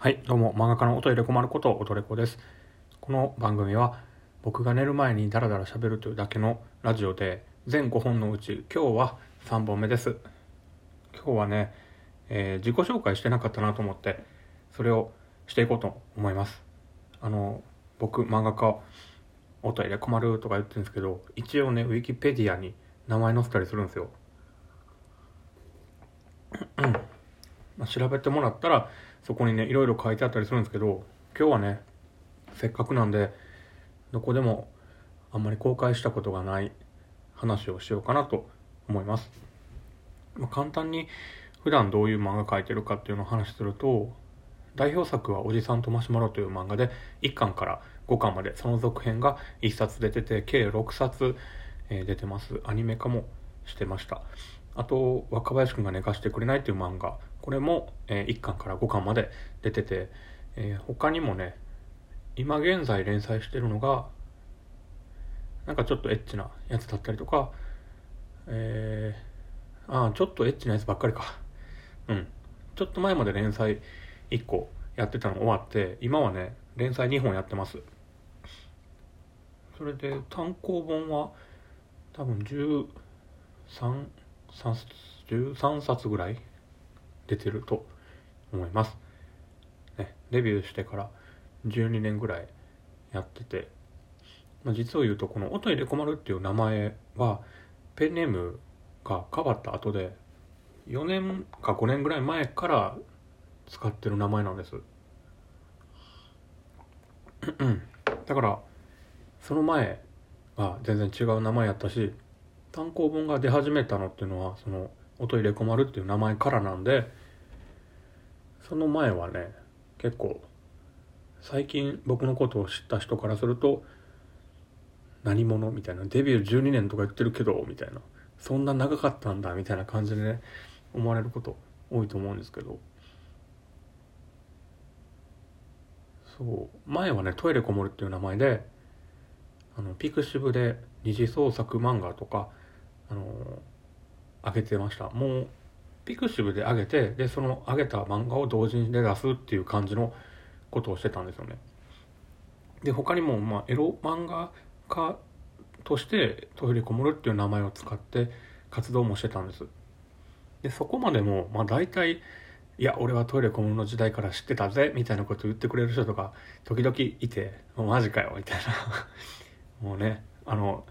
はい、どうも、漫画家の音入れ困ること、音れこです。この番組は、僕が寝る前にダラダラ喋るというだけのラジオで、全5本のうち、今日は3本目です。今日はね、えー自己紹介してなかったなと思って、それをしていこうと思います。あの、僕、漫画家、音入れ困るとか言ってるんですけど、一応ね、ウィキペディアに名前載せたりするんですよ。まあ、調べてもらったらそこにねいろいろ書いてあったりするんですけど今日はねせっかくなんでどこでもあんまり公開したことがない話をしようかなと思います、まあ、簡単に普段どういう漫画描いてるかっていうのを話すると代表作は「おじさんとマシュマロ」という漫画で1巻から5巻までその続編が1冊出てて計6冊、えー出てます。アニメ化もしてました。あと若林くんが寝かしてくれないっていう漫画これも、え1巻から5巻まで出てて、えー他にもね今現在連載してるのがなんかちょっとエッチなやつだったりとかえー、ああちょっとエッチなやつばっかりか。うん。ちょっと前まで連載1個やってたの終わって今はね連載2本やってます。それで単行本は多分13 3 13冊ぐらい出てると思います、ね、デビューしてから12年ぐらいやってて、まあ、実を言うとこの「音入れ困る」っていう名前はペンネームが変わった後で4年か5年ぐらい前から使ってる名前なんです。だからその前は全然違う名前やったし単行本が出始めたのっていうのはその音入れ困るっていう名前からなんでその前はね結構最近僕のことを知った人からすると何者みたいなデビュー12年とか言ってるけどみたいなそんな長かったんだみたいな感じでね思われること多いと思うんですけど。そう。前はねトイレこもるっていう名前であのピクシブで二次創作漫画とかあの上げてました。もうピクシブで上げてでその上げた漫画を同人に出すっていう感じのことをしてたんですよね。で他にも、まあ、エロ漫画家としてトイレこもるっていう名前を使って活動もしてたんです。でそこまでも、まあ、大体いや俺はトイレこもるの時代から知ってたぜみたいなこと言ってくれる人とか時々いてマジかよみたいな。もうねあの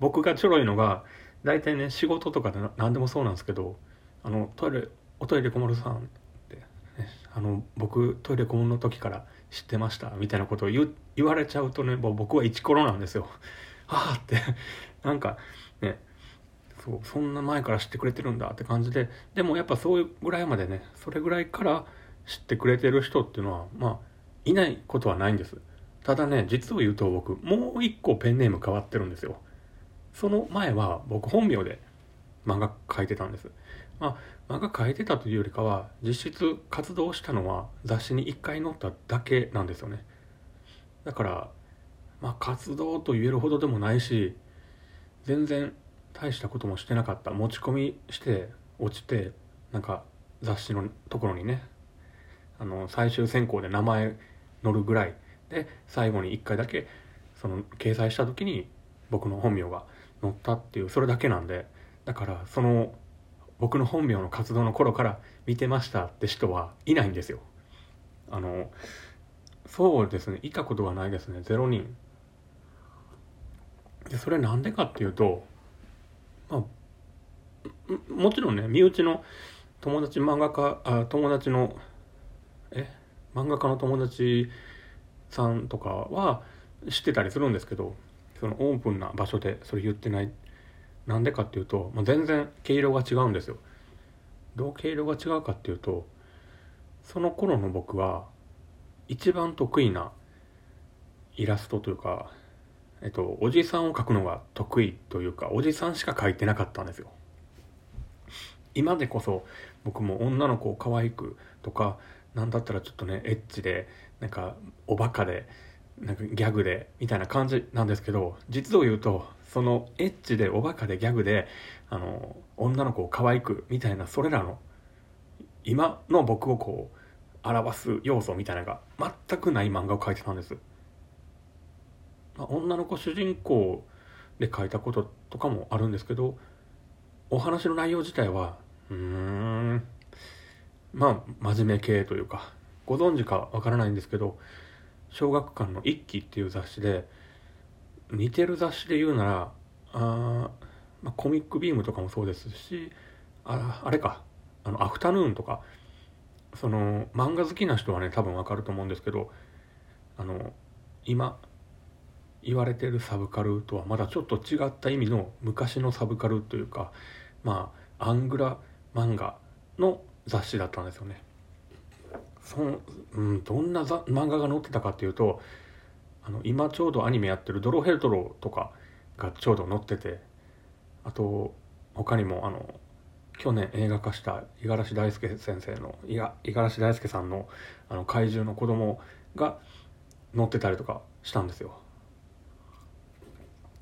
僕がちょろいのが大体ね仕事とかで何でもそうなんですけどあのトイレおトイレこもるさんって、ね、あの僕トイレこもるの時から知ってましたみたいなことを言言われちゃうとねもう僕はイチコロなんですよ。はあって。なんかねそうそんな前から知ってくれてるんだって感じででもやっぱそういうぐらいまでねそれぐらいから知ってくれてる人っていうのはまあいないことはないんです。ただね実を言うと僕もう一個ペンネーム変わってるんですよ。その前は僕本名で漫画描いてたんです。まあ漫画描いてたというよりかは実質活動したのは雑誌に1回載っただけなんですよね。だからまあ活動と言えるほどでもないし全然大したこともしてなかった。持ち込みして落ちてなんか雑誌のところにねあの最終選考で名前載るぐらい。で最後に1回だけその掲載した時に僕の本名が載ったっていうそれだけなんでだからその僕の本名の活動の頃から見てましたって人はいないんですよ。あのそうですねいたことがないですね0人。でそれなんでかっていうとまあもちろんね身内の友達漫画家あ友達のえ？漫画家の友達さんとかは知ってたりするんですけどそのオープンな場所でそれ言ってない。なんでかっていうと、まあ、全然毛色が違うんですよ。どう毛色が違うかっていうとその頃の僕は一番得意なイラストというかえっとおじさんを描くのが得意というかおじさんしか描いてなかったんですよ。今でこそ僕も女の子を可愛くとかなんだったらちょっとねエッチでなんかおバカでなんかギャグでみたいな感じなんですけど実を言うとそのエッチでおバカでギャグであの女の子を可愛くみたいなそれらの今の僕をこう表す要素みたいなのが全くない漫画を描いてたんです、まあ、女の子主人公で書いたこととかもあるんですけどお話の内容自体はうーんまあ真面目系というかご存知かわからないんですけど小学館の「一期」っていう雑誌で似てる雑誌で言うならあ、まあ、コミックビームとかもそうですしああれかあのアフタヌーンとかその漫画好きな人はね多分わかると思うんですけどあの今言われてるサブカルとはまだちょっと違った意味の昔のサブカルというかまあアングラ漫画の雑誌だったんですよね。そのうん、どんな漫画が載ってたかっていうとあの今ちょうどアニメやってる「ドロヘルトロ」とかがちょうど載っててあと他にもあの去年映画化した五十嵐大輔先生の五十嵐大輔さんのあの怪獣の子供が載ってたりとかしたんですよ。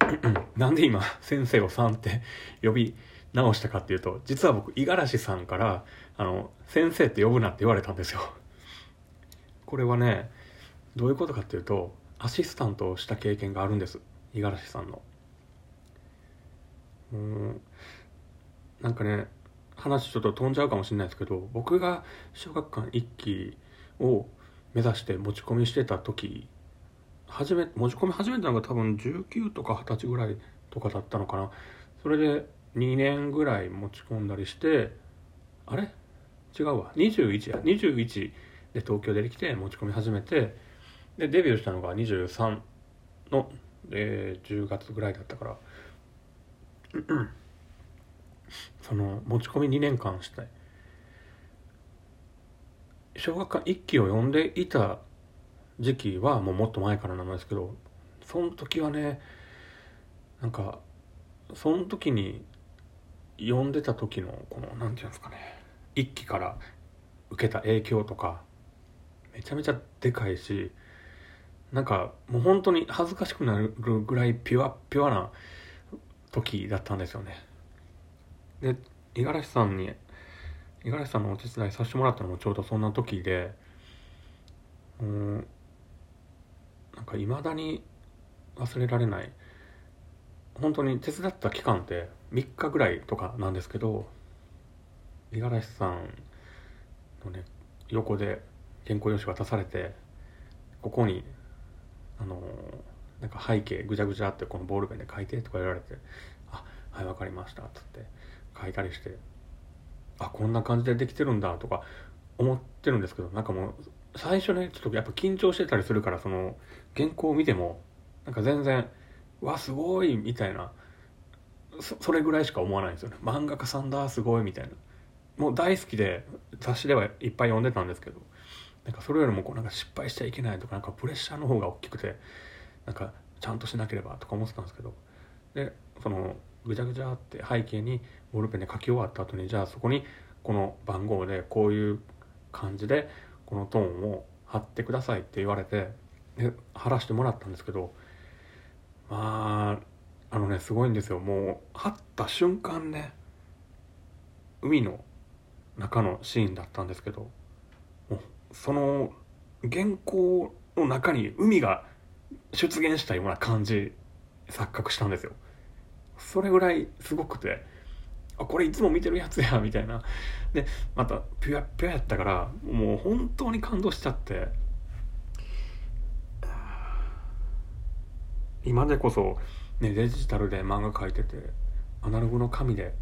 なんで今先生をさんって呼び直したかっていうと実は僕五十嵐さんからあの先生って呼ぶなって言われたんですよ。これはねどういうことかっていうとアシスタントをした経験があるんです。五十嵐さんの。うん。なんかね話ちょっと飛んじゃうかもしれないですけど僕が小学館1期を目指して持ち込みしてた時初め持ち込み始めたのが多分19とか20歳ぐらいとかだったのかな。それで2年ぐらい持ち込んだりしてあれ？違うわ。21や。21で東京出てきて持ち込み始めてでデビューしたのが23の、えー、10月ぐらいだったから その持ち込み2年間して小学館1期を読んでいた時期はもうもっと前からなんですけどその時はねなんかその時に読んでた時のこの何て言うんですかね一期から受けた影響とかめちゃめちゃでかいしなんかもう本当に恥ずかしくなるぐらいピュアピュアな時だったんですよね。で五十嵐さんに五十嵐さんのお手伝いさせてもらったのもちょうどそんな時でうんなんかいまだに忘れられない。本当に手伝った期間って3日ぐらいとかなんですけど五十嵐さんのね横で原稿用紙渡されてここにあのなんか背景ぐちゃぐちゃってこのボールペンで書いてとか言われて「あはい分かりました」っつって書いたりしてあこんな感じでできてるんだとか思ってるんですけどなんかもう最初ねちょっとやっぱ緊張してたりするからその原稿を見てもなんか全然「わすごい」みたいなそれぐらいしか思わないんですよね。漫画家さんだすごいみたいな。もう大好きで雑誌ではいっぱい読んでたんですけどなんかそれよりもこうなんか失敗しちゃいけないとかなんかプレッシャーの方が大きくてなんかちゃんとしなければとか思ってたんですけどでそのぐちゃぐちゃって背景にボールペンで書き終わった後にじゃあそこにこの番号でこういう感じでこのトーンを貼ってくださいって言われてで貼らしてもらったんですけどまああのねすごいんですよ。もう貼った瞬間ね海の中のシーンだったんですけどその原稿の中に海が出現したような感じ錯覚したんですよ。それぐらいすごくてあこれいつも見てるやつやみたいな。でまたピュアピュアやったからもう本当に感動しちゃって。今でこそ、ね、デジタルで漫画描いててアナログの紙で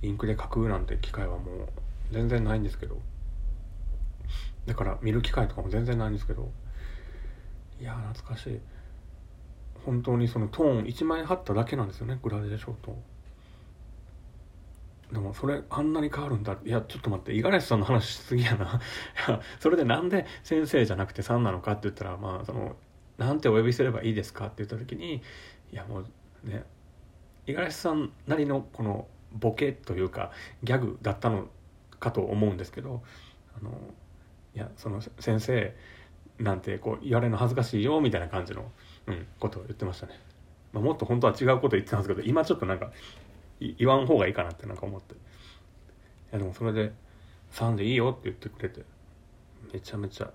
インクで描くなんて機会はもう全然ないんですけど。だから見る機会とかも全然ないんですけどいや懐かしい。本当にそのトーン1枚貼っただけなんですよねグラデーションと。でもそれあんなに変わるんだ。いやちょっと待って五十嵐さんの話しすぎやな。それでなんで先生じゃなくてさんなのかって言ったらまあそのなんてお呼びすればいいですか？って言った時にいやもうね五十嵐さんなりのこのボケというかギャグだったのかと思うんですけどあのいやその先生なんてこう言われるの恥ずかしいよみたいな感じの、うん、ことを言ってましたね、まあ、もっと本当は違うこと言ってたんですけど今ちょっとなんか言わん方がいいかなってなんか思って。いやでもそれで「3でいいよ」って言ってくれてめちゃめちゃ。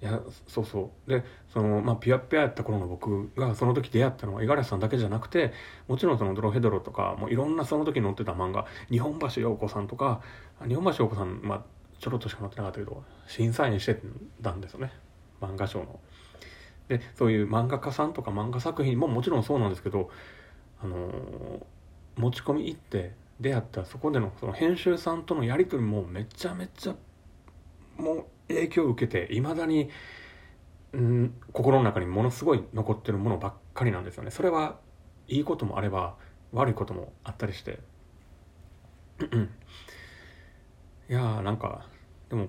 いやそうそう。でそのまあピュアピュアやった頃の僕がその時出会ったのは五十嵐さんだけじゃなくてもちろんそのドロヘドロとかもういろんなその時載ってた漫画日本橋陽子さんとか日本橋陽子さんまあちょろっとしか載ってなかったけど審査員してたんですよね。漫画賞の。でそういう漫画家さんとか漫画作品ももちろんそうなんですけどあのー、持ち込み行って出会ったそこでのその編集さんとのやり取りもめちゃめちゃもう影響を受けていまだに、うん、心の中にものすごい残ってるものばっかりなんですよね。それはいいこともあれば悪いこともあったりして。いやーなんかでも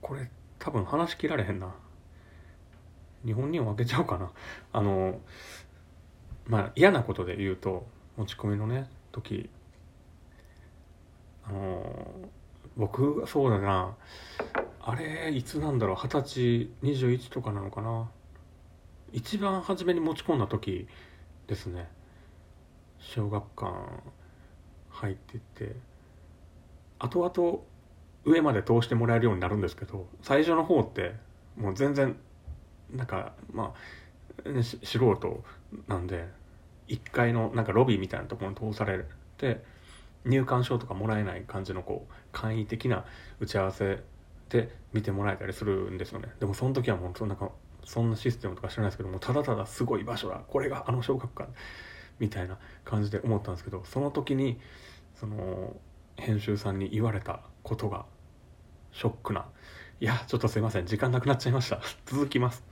これ多分話し切られへんな。日本人を分けちゃおうかな。あのまあ嫌なことで言うと持ち込みのね時。あの僕そうだな。あれいつなんだろう二十歳21とかなのかな。一番初めに持ち込んだ時ですね。小学館入ってって。後々上まで通してもらえるようになるんですけど最初の方ってもう全然なんかまあ、素人なんで1階のなんかロビーみたいなところに通されて入館証とかもらえない感じのこう簡易的な打ち合わせで見てもらえたりするんですよね。でもその時はもうそんなそんなシステムとか知らないですけどもただただすごい場所だこれがあの小学館みたいな感じで思ったんですけどその時にその編集さんに言われたことがショックな。いやちょっとすいません。時間なくなっちゃいました。続きます。